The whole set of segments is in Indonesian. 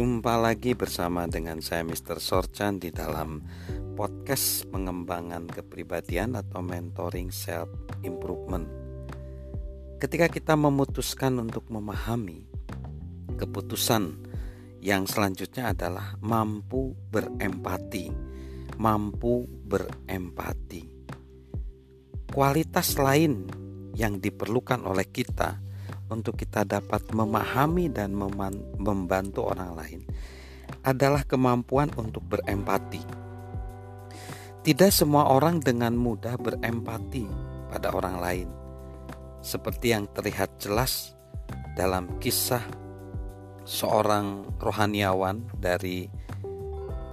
Jumpa lagi bersama dengan saya Mr. Sorchan di dalam podcast pengembangan kepribadian atau mentoring self improvement. Ketika kita memutuskan untuk memahami keputusan yang selanjutnya adalah mampu berempati, mampu berempati. Kualitas lain yang diperlukan oleh kita untuk kita dapat memahami dan membantu orang lain adalah kemampuan untuk berempati. Tidak semua orang dengan mudah berempati pada orang lain, seperti yang terlihat jelas dalam kisah seorang rohaniawan dari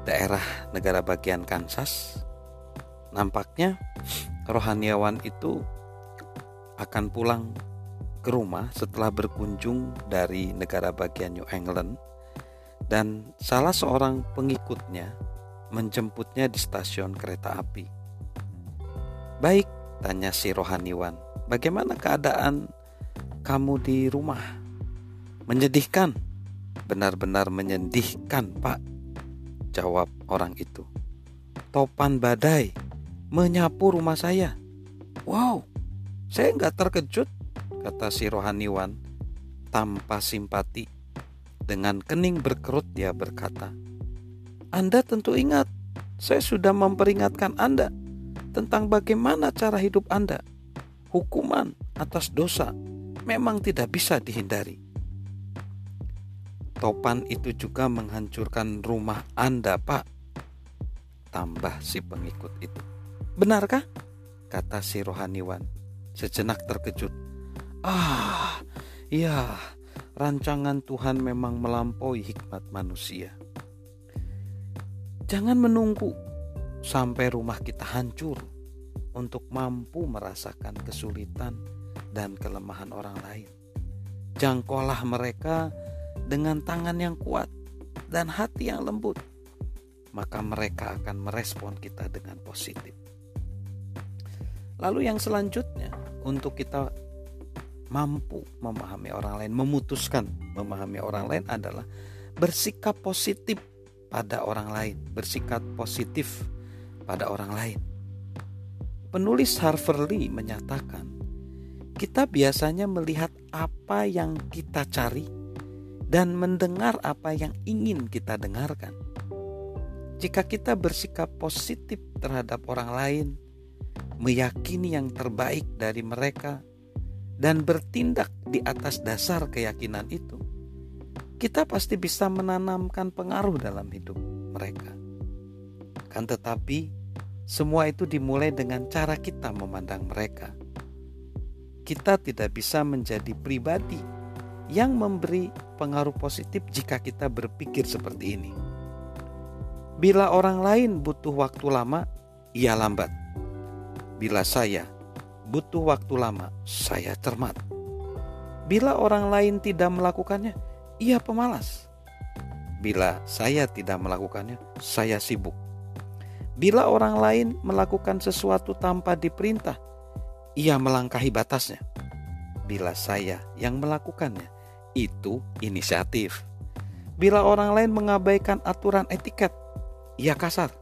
daerah negara bagian Kansas. Nampaknya rohaniawan itu akan pulang ke rumah setelah berkunjung dari negara bagian New England dan salah seorang pengikutnya menjemputnya di stasiun kereta api. Baik, tanya si rohaniwan, bagaimana keadaan kamu di rumah? Menyedihkan, benar-benar menyedihkan pak, jawab orang itu. Topan badai menyapu rumah saya. Wow, saya nggak terkejut kata si rohaniwan tanpa simpati. Dengan kening berkerut dia berkata, Anda tentu ingat, saya sudah memperingatkan Anda tentang bagaimana cara hidup Anda. Hukuman atas dosa memang tidak bisa dihindari. Topan itu juga menghancurkan rumah Anda, Pak. Tambah si pengikut itu. Benarkah? Kata si rohaniwan. Sejenak terkejut. Ah, ya, rancangan Tuhan memang melampaui hikmat manusia. Jangan menunggu sampai rumah kita hancur untuk mampu merasakan kesulitan dan kelemahan orang lain. Jangkolah mereka dengan tangan yang kuat dan hati yang lembut, maka mereka akan merespon kita dengan positif. Lalu, yang selanjutnya, untuk kita mampu memahami orang lain, memutuskan memahami orang lain adalah bersikap positif pada orang lain, bersikap positif pada orang lain. Penulis Harvard Lee menyatakan, kita biasanya melihat apa yang kita cari dan mendengar apa yang ingin kita dengarkan. Jika kita bersikap positif terhadap orang lain, meyakini yang terbaik dari mereka, dan bertindak di atas dasar keyakinan itu, kita pasti bisa menanamkan pengaruh dalam hidup mereka. Kan tetapi, semua itu dimulai dengan cara kita memandang mereka. Kita tidak bisa menjadi pribadi yang memberi pengaruh positif jika kita berpikir seperti ini. Bila orang lain butuh waktu lama, ia lambat. Bila saya butuh waktu lama, saya cermat. Bila orang lain tidak melakukannya, ia pemalas. Bila saya tidak melakukannya, saya sibuk. Bila orang lain melakukan sesuatu tanpa diperintah, ia melangkahi batasnya. Bila saya yang melakukannya, itu inisiatif. Bila orang lain mengabaikan aturan etiket, ia kasar.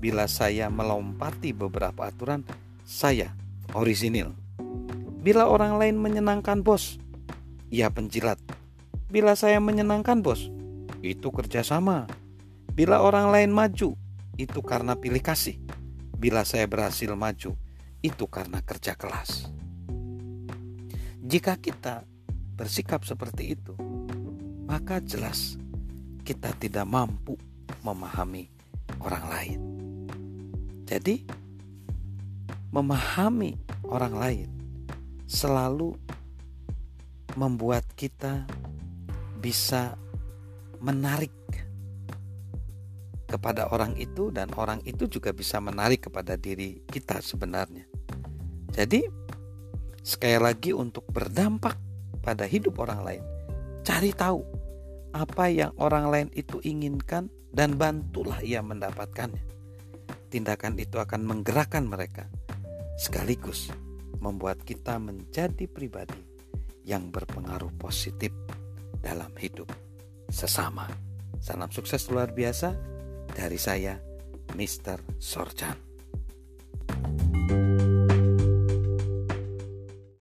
Bila saya melompati beberapa aturan, saya orisinil. Bila orang lain menyenangkan bos, ia penjilat. Bila saya menyenangkan bos, itu kerjasama. Bila orang lain maju, itu karena pilih kasih. Bila saya berhasil maju, itu karena kerja kelas. Jika kita bersikap seperti itu, maka jelas kita tidak mampu memahami orang lain. Jadi, memahami orang lain selalu membuat kita bisa menarik kepada orang itu dan orang itu juga bisa menarik kepada diri kita sebenarnya. Jadi sekali lagi untuk berdampak pada hidup orang lain, cari tahu apa yang orang lain itu inginkan dan bantulah ia mendapatkannya. Tindakan itu akan menggerakkan mereka sekaligus membuat kita menjadi pribadi yang berpengaruh positif dalam hidup sesama. Salam sukses luar biasa dari saya, Mr. Sorjan.